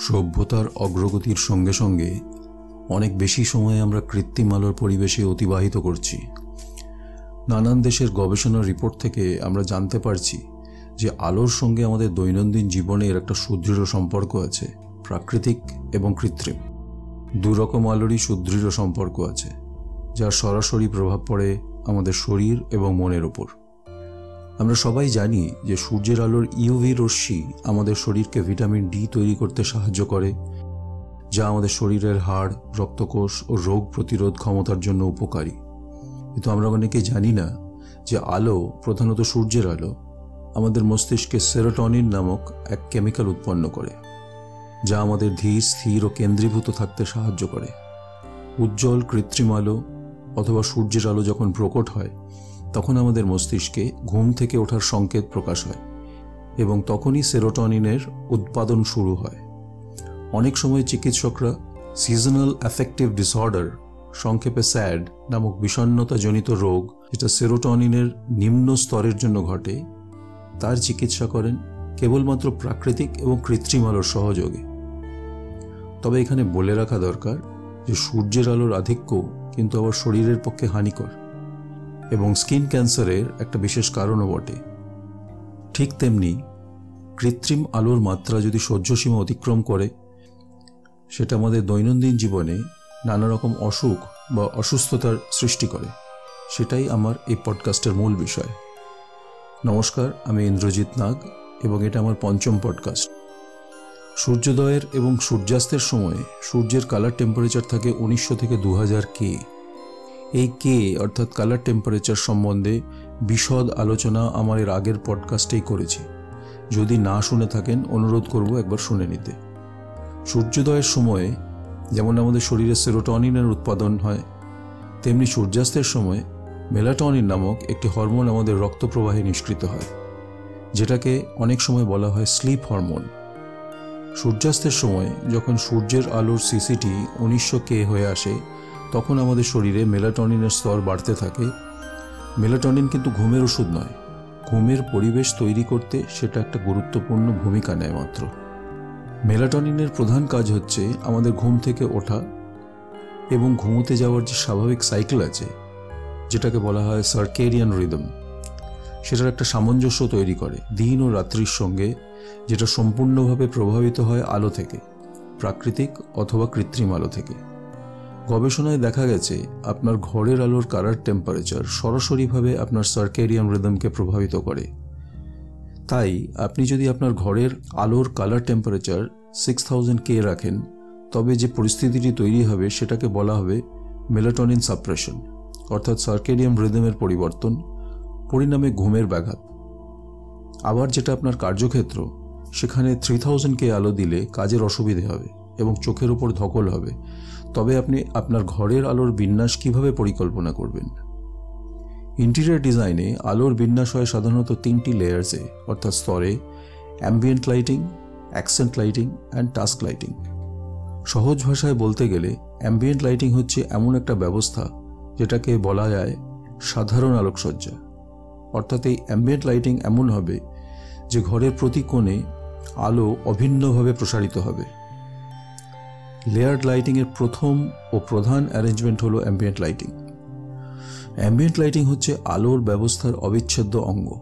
সভ্যতার অগ্রগতির সঙ্গে সঙ্গে অনেক বেশি সময় আমরা কৃত্রিম আলোর পরিবেশে অতিবাহিত করছি। নানান দেশের গবেষণার রিপোর্ট থেকে আমরা জানতে পারছি যে আলোর সঙ্গে আমাদের দৈনন্দিন জীবনের একটা সুদৃঢ় সম্পর্ক আছে, প্রাকৃতিক এবং কৃত্রিম। দুরকম আলোরই সুদৃঢ় সম্পর্ক আছে, যার সরাসরি প্রভাব পড়ে আমাদের শরীর এবং মনের ওপর আমরা সবাই জানি যে সূর্যের আলোর ইউভি রশ্মি আমাদের শরীরকে ভিটামিন ডি তৈরি করতে সাহায্য করে, যা আমাদের শরীরের হাড়, রক্তকোষ ও রোগ প্রতিরোধ ক্ষমতার জন্য উপকারী। কিন্তু আমরা অনেকে জানি না যে আলো প্রধানত সূর্যের আলো আমাদের মস্তিষ্কে সেরোটনিন নামক এক কেমিক্যাল উৎপন্ন করে, যা আমাদের ধীর, স্থির ও কেন্দ্রীভূত থাকতে সাহায্য করে। উজ্জ্বল কৃত্রিম আলো অথবা সূর্যের আলো যখন প্রকট হয় তখন আমাদের মস্তিষ্কে ঘুম থেকে ওঠার সংকেত প্রকাশ হয় এবং তখনই সেরোটনিনের উৎপাদন শুরু হয়। অনেক সময় চিকিৎসকরা সিজনাল অ্যাফেক্টিভ ডিসঅর্ডার সংক্ষেপে স্যাড নামক বিষণ্নতাজনিত রোগ, যেটা সেরোটনিনের নিম্ন স্তরের জন্য ঘটে, তার চিকিৎসা করেন কেবলমাত্র প্রাকৃতিক এবং কৃত্রিম আলোর সহযোগে। তবে এখানে বলে রাখা দরকার যে সূর্যের আলোর আধিক্য কিন্তু আবার শরীরের পক্ষে হানিকর। এবং স্কিন ক্যান্সারের একটা বিশেষ কারণও বটে। ঠিক তেমনি কৃত্রিম আলোর মাত্রা যদি সহ্যসীমা অতিক্রম করে, সেটা আমাদের দৈনন্দিন জীবনে নানা রকম অসুখ বা অসুস্থতার সৃষ্টি করে। সেটাই আমার এই পডকাস্টের মূল বিষয়। নমস্কার, আমি ইন্দ্রজিৎ নাগ এবং এটা আমার পঞ্চম পডকাস্ট। সূর্যোদয়ের এবং সূর্যাস্তের সময়ে সূর্যের কালার টেম্পারেচার থাকে উনিশশো থেকে দু হাজার কে। এই কে, অর্থাৎ কালার টেম্পারেচার সম্বন্ধে বিশদ আলোচনা আমার এর আগের পডকাস্টেই করেছি। যদি না শুনে থাকেন, অনুরোধ করব একবার শুনে নিতে। সূর্যোদয়ের সময়ে যেমন আমাদের শরীরে সেরোটনিনের উৎপাদন হয়, তেমনি সূর্যাস্তের সময় মেলাটনিন নামক একটি হরমোন আমাদের রক্ত প্রবাহে নিষ্কৃত হয়, যেটাকে অনেক সময় বলা হয় স্লিপ হরমোন সূর্যাস্তের সময় যখন সূর্যের আলোর সিসিটি উনিশশো কে হয়ে আসে তখন আমাদের শরীরে মেলাটনিনের স্তর বাড়তে থাকে। মেলাটনিন কিন্তু ঘুমের ওষুধ নয়। ঘুমের পরিবেশ তৈরি করতে সেটা একটা গুরুত্বপূর্ণ ভূমিকা নেয় মাত্র। মেলাটনিনের প্রধান কাজ হচ্ছে আমাদের ঘুম থেকে ওঠা এবং ঘুমোতে যাওয়ার যে স্বাভাবিক সাইকেল আছে, যেটাকে বলা হয় সার্কেরিয়ান রিদম, সেটার একটা সামঞ্জস্য তৈরি করে দিন ও রাত্রির সঙ্গে, যেটা সম্পূর্ণভাবে প্রভাবিত হয় আলো থেকে, প্রাকৃতিক অথবা কৃত্রিম আলো থেকে। গবেষণায় দেখা গেছে, আপনার ঘরের আলোর কালার টেম্পারেচার সরাসরিভাবে আপনার সার্কেরিয়ান রিদমকে প্রভাবিত করে। তাই, আপনি যদি আপনার ঘরের আলোর colour temperature six thousand K রাখেন, তবে যে পরিস্থিতিটি তৈরি হবে সেটাকে বলা হবে মেলাটনিন সাপ্রেশন অর্থাৎ সার্কেডিয়াম রিদমের পরিবর্তন, পরিণামে ঘুমের ব্যাঘাত। আবার যেটা আপনার কার্যক্ষেত্র, সেখানে থ্রি থাউজেন্ড কে আলো দিলে কাজের অসুবিধে হবে। এবং চোখের উপর ধকল হবে। তবে আপনি আপনার ঘরের আলোর বিন্যাস কীভাবে পরিকল্পনা করবেন? ইন্টেরিয়ার ডিজাইনে আলোর বিন্যাস হয় সাধারণত তিনটি লেয়ার্সে, অর্থাৎ স্তরে ambient lighting, accent lighting and task lighting সহজ ভাষায় বলতে গেলে, অ্যাম্বিয়েন্ট লাইটিং হচ্ছে এমন একটা ব্যবস্থা যেটাকে বলা যায় সাধারণ আলোকসজ্জা। অর্থাৎ এই অ্যাম্বিয়েন্ট লাইটিং এমন হবে যে ঘরের প্রতি কোণে আলো অভিন্নভাবে প্রসারিত হবে। লেয়ার্ড লাইটিংয়ের প্রথম ও প্রধান অ্যারেঞ্জমেন্ট হলো অ্যাম্বিয়েন্ট লাইটিং অ্যাম্বিয়েন্ট লাইটিং হচ্ছে আলোর ব্যবস্থার অবিচ্ছেদ্য অঙ্গ।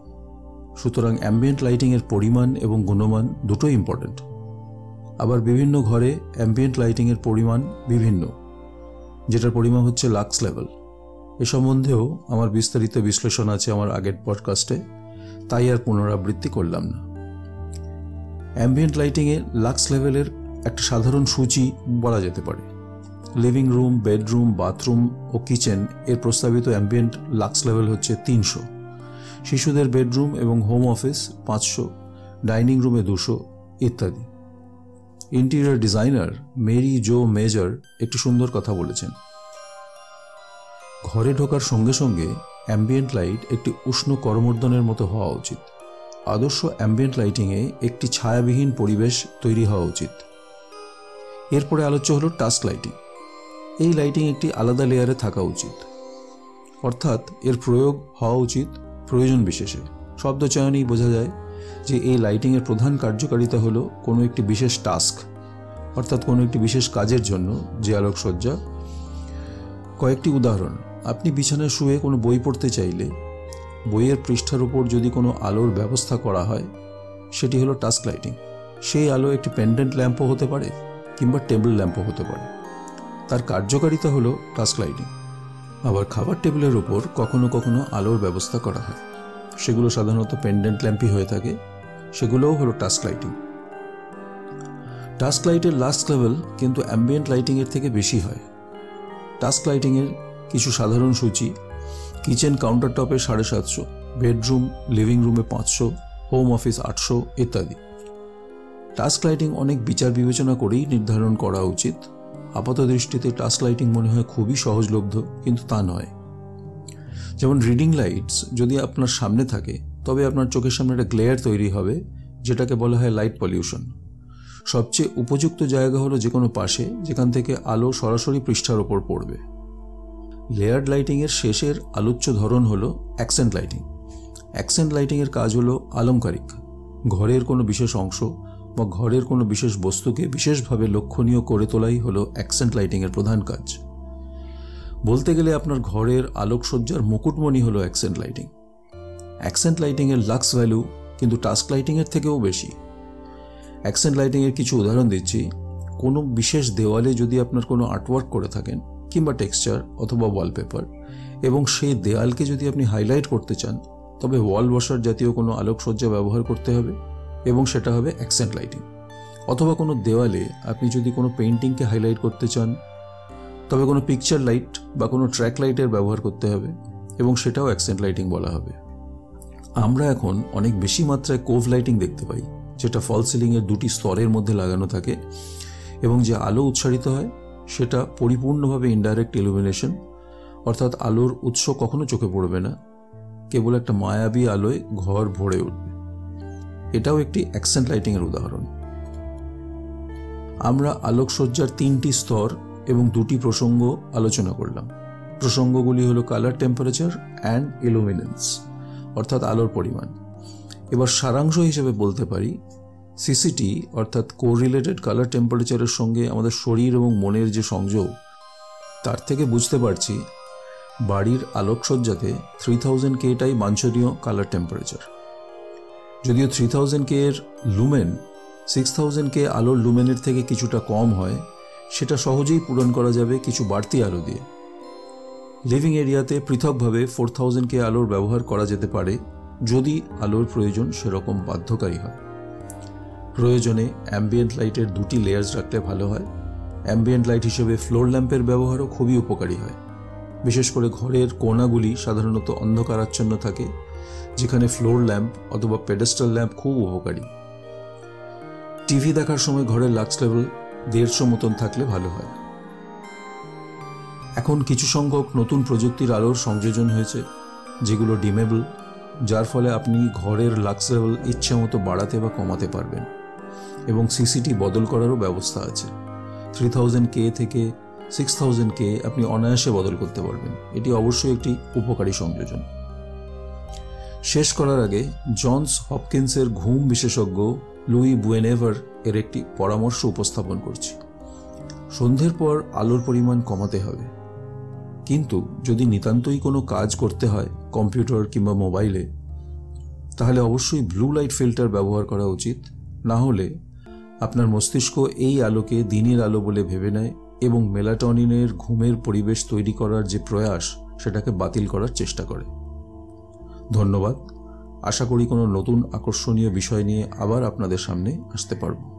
সুতরাং অ্যাম্বিয়েন্ট লাইটিংয়ের পরিমাণ এবং গুণমান দুটোই ইম্পর্ট্যান্ট আবার বিভিন্ন ঘরে অ্যাম্বিয়েন্ট লাইটিংয়ের পরিমাণ বিভিন্ন, যেটার পরিমাণ হচ্ছে লাক্স লেভেল এ সম্বন্ধেও আমার বিস্তারিত বিশ্লেষণ আছে আমার আগের পডকাস্টে তাই আর পুনরাবৃত্তি করলাম না। অ্যাম্বিয়েন্ট লাইটিংয়ে লাক্স লেভেলের একটা সাধারণ সূচি বলা যেতে পারে। লিভিং রুম, বেডরুম, বাথরুম ও কিচেন এর প্রস্তাবিত অ্যাম্বিয়েন্ট লাক্স লেভেল হচ্ছে তিনশো। শিশুদের বেডরুম এবং হোম অফিস পাঁচশো, ডাইনিং রুমে দুশো ইত্যাদি। Interior designer Mary Jo Major একটি সুন্দর কথা বলেছেন। ঘরে ঢোকার সঙ্গে সঙ্গে অ্যাম্বিয়েন্ট লাইট একটি উষ্ণ করমর্দনের মতো হওয়া উচিত। আদর্শ অ্যাম্বিয়েন্ট লাইটিংয়ে একটি ছায়াবিহীন পরিবেশ তৈরি হওয়া উচিত। এরপরে আলোচ্য হলো টাস্ক লাইটিং এই লাইটিং একটি আলাদা লেয়ারে থাকা উচিত। অর্থাৎ এর প্রয়োগ হওয়া উচিত প্রয়োজন বিশেষে। শব্দ চয়নেই বোঝা যায় যে এই লাইটিংয়ের প্রধান কার্যকারিতা হলো কোনো একটি বিশেষ টাস্ক অর্থাৎ কোনো একটি বিশেষ কাজের জন্য যে আলোকসজ্জা। কয়েকটি উদাহরণ। আপনি বিছানায় শুয়ে কোনো বই পড়তে চাইলে বইয়ের পৃষ্ঠার উপর যদি কোনো আলোর ব্যবস্থা করা হয়, সেটি হলো টাস্ক লাইটিং সেই আলো একটি পেন্ডেন্ট ল্যাম্পও হতে পারে। কিংবা টেবিল ল্যাম্পও হতে পারে। তার কার্যকারিতা হলো টাস্ক লাইটিং। আবার খাবার টেবিলের উপর কখনো কখনো আলোর ব্যবস্থা করা হয়। সেগুলো সাধারণত পেন্ডেন্ট ল্যাম্পই হয়ে থাকে। সেগুলোও হলো টাস্ক লাইটিং। টাস্ক লাইটের লাস্ট লেভেল কিন্তু অ্যাম্বিয়েন্ট লাইটিংয়ের থেকে বেশি হয়। টাস্ক লাইটিংয়ের কিছু সাধারণ সূচি, কিচেন কাউন্টার টপে সাড়ে সাতশো, বেডরুম, লিভিং রুমে পাঁচশো, হোম অফিস আটশো, ইত্যাদি। টাস্ক লাইটিং অনেক বিচার বিবেচনা করেই নির্ধারণ করা উচিত। আপাত দৃষ্টিতে টাস্ক লাইটিং মনে হয় খুবই সহজলব্ধ কিন্তু তা নয়। যেমন রিডিং লাইটস যদি আপনার সামনে থাকে, তবে আপনার চোখের সামনে একটা গ্লেয়ার তৈরি হবে, যেটাকে বলা হয় লাইট পলিউশন। সবচেয়ে উপযুক্ত জায়গা হলো যে কোনো পাশে, যেখান থেকে আলো সরাসরি পৃষ্ঠার ওপর পড়বে। লেয়ার্ড লাইটিংয়ের শেষের আলোচ্য ধরন হলো অ্যাকসেন্ট লাইটিং। অ্যাকসেন্ট লাইটিংয়ের কাজ হলো আলংকারিক ঘরের কোনো বিশেষ অংশ বা ঘরের কোনো বিশেষ বস্তুকে বিশেষভাবে লক্ষণীয় করে তোলাই হলো অ্যাকসেন্ট লাইটিংয়ের প্রধান কাজ। বলতে গেলে আপনার ঘরের আলোকসজ্জার মুকুটমণি হলো অ্যাকসেন্ট লাইটিং। অ্যাকসেন্ট লাইটিংয়ের লাক্স ভ্যালু কিন্তু টাস্ক লাইটিংয়ের থেকেও বেশি। অ্যাকসেন্ট লাইটিংয়ের কিছু উদাহরণ দিচ্ছি। কোনো বিশেষ দেওয়ালে যদি আপনার কোনো আর্টওয়ার্ক করে থাকেন কিংবা টেক্সচার অথবা ওয়ালপেপার এবং সেই দেয়ালকে যদি আপনি হাইলাইট করতে চান, তবে ওয়াল ওয়াশার জাতীয় কোনো আলোকসজ্জা ব্যবহার করতে হবে? এবং সেটা হবে অ্যাকসেন্ট লাইটিং অথবা কোনো দেওয়ালে আপনি যদি কোনো পেন্টিংকে হাইলাইট করতে চান, তবে কোনো পিকচার লাইট বা কোনো ট্র্যাক লাইটের ব্যবহার করতে হবে এবং সেটাও অ্যাকসেন্ট লাইটিং বলা হবে। আমরা এখন অনেক বেশি মাত্রায় কোভ লাইটিং দেখতে পাই, যেটা ফল সিলিংয়ের দুটি স্তরের মধ্যে লাগানো থাকে এবং যে আলো উৎসারিত হয়, সেটা পরিপূর্ণভাবে ইনডাইরেক্ট ইলুমিনেশন অর্থাৎ আলোর উৎস কখনো চোখে পড়বে না, কেবল একটা মায়াবী আলোয় ঘর ভরে উঠবে। এটাও একটি অ্যাকসেন্ট লাইটিংয়ের উদাহরণ। আমরা আলোকসজ্জার তিনটি স্তর এবং দুটি প্রসঙ্গ আলোচনা করলাম। প্রসঙ্গগুলি হলো কালার টেম্পারেচার অ্যান্ড ইলুমিনেন্স অর্থাৎ আলোর পরিমাণ। এবার সারাংশ হিসেবে বলতে পারি সিসিটি অর্থাৎ কোরিলেটেড কালার টেম্পারেচারের সঙ্গে আমাদের শরীর এবং মনের যে সংযোগ, তার থেকে বুঝতে পারছি বাড়ির আলোকসজ্জাতে থ্রি থাউজেন্ড কেটাই বাঞ্ছনীয় কালার টেম্পারেচার যদিও থ্রি থাউজেন্ড কে এর লুমেন সিক্স থাউজেন্ড কে আলোর লুমেনের থেকে কিছুটা কম হয়, সেটা সহজেই পূরণ করা যাবে কিছু বাড়তি আলো দিয়ে। লিভিং এরিয়াতে পৃথকভাবে ফোর থাউজেন্ড কে আলোর ব্যবহার করা যেতে পারে, যদি আলোর প্রয়োজন সেরকম বাধ্যকারী হয়। প্রয়োজনে অ্যাম্বিয়েন্ট লাইটের দুটি লেয়ার্স রাখলে ভালো হয়। অ্যাম্বিয়েন্ট লাইট হিসেবে ফ্লোর ল্যাম্পের ব্যবহারও খুবই উপকারী হয়। বিশেষ করে ঘরের কোণাগুলি সাধারণত অন্ধকারাচ্ছন্ন থাকে, যেখানে ফ্লোর ল্যাম্প অথবা পেডেস্টাল ল্যাম্প খুব উপকারী। টিভি দেখার সময় ঘরের লাক্স লেভেল দেড়শো মতন থাকলে ভালো হয়। এখন কিছু সংখ্যক নতুন প্রযুক্তির আলোর সংযোজন হয়েছে, যেগুলো ডিমেবল যার ফলে আপনি ঘরের লাক্স লেভেল ইচ্ছে মতো বাড়াতে বা কমাতে পারবেন। এবং সিসিটি বদল করারও ব্যবস্থা আছে। থ্রি থাউজেন্ড কে থেকে সিক্স থাউজেন্ডকে আপনি অনায়াসে বদল করতে পারবেন। এটি অবশ্যই একটি উপকারী সংযোজন। শেষ করার আগে জনস হপকিন্সের ঘুম বিশেষজ্ঞ লুই বুয়েনেভার এর একটি পরামর্শ উপস্থাপন করছি। সন্ধ্যের পর আলোর পরিমাণ কমাতে হবে। কিন্তু যদি নিতান্তই কোনো কাজ করতে হয় কম্পিউটার কিংবা মোবাইলে, তাহলে অবশ্যই ব্লু লাইট ফিল্টার ব্যবহার করা উচিত। না হলে আপনার মস্তিষ্ক এই আলোকে দিনের আলো বলে ভেবে নেয় এবং মেলাটনিনের ঘুমের পরিবেশ তৈরি করার যে প্রয়াস, সেটাকে বাতিল করার চেষ্টা করে। ধন্যবাদ। আশা করি কোনো নতুন আকর্ষণীয় বিষয় নিয়ে আবার আপনাদের সামনে আসতে পারব।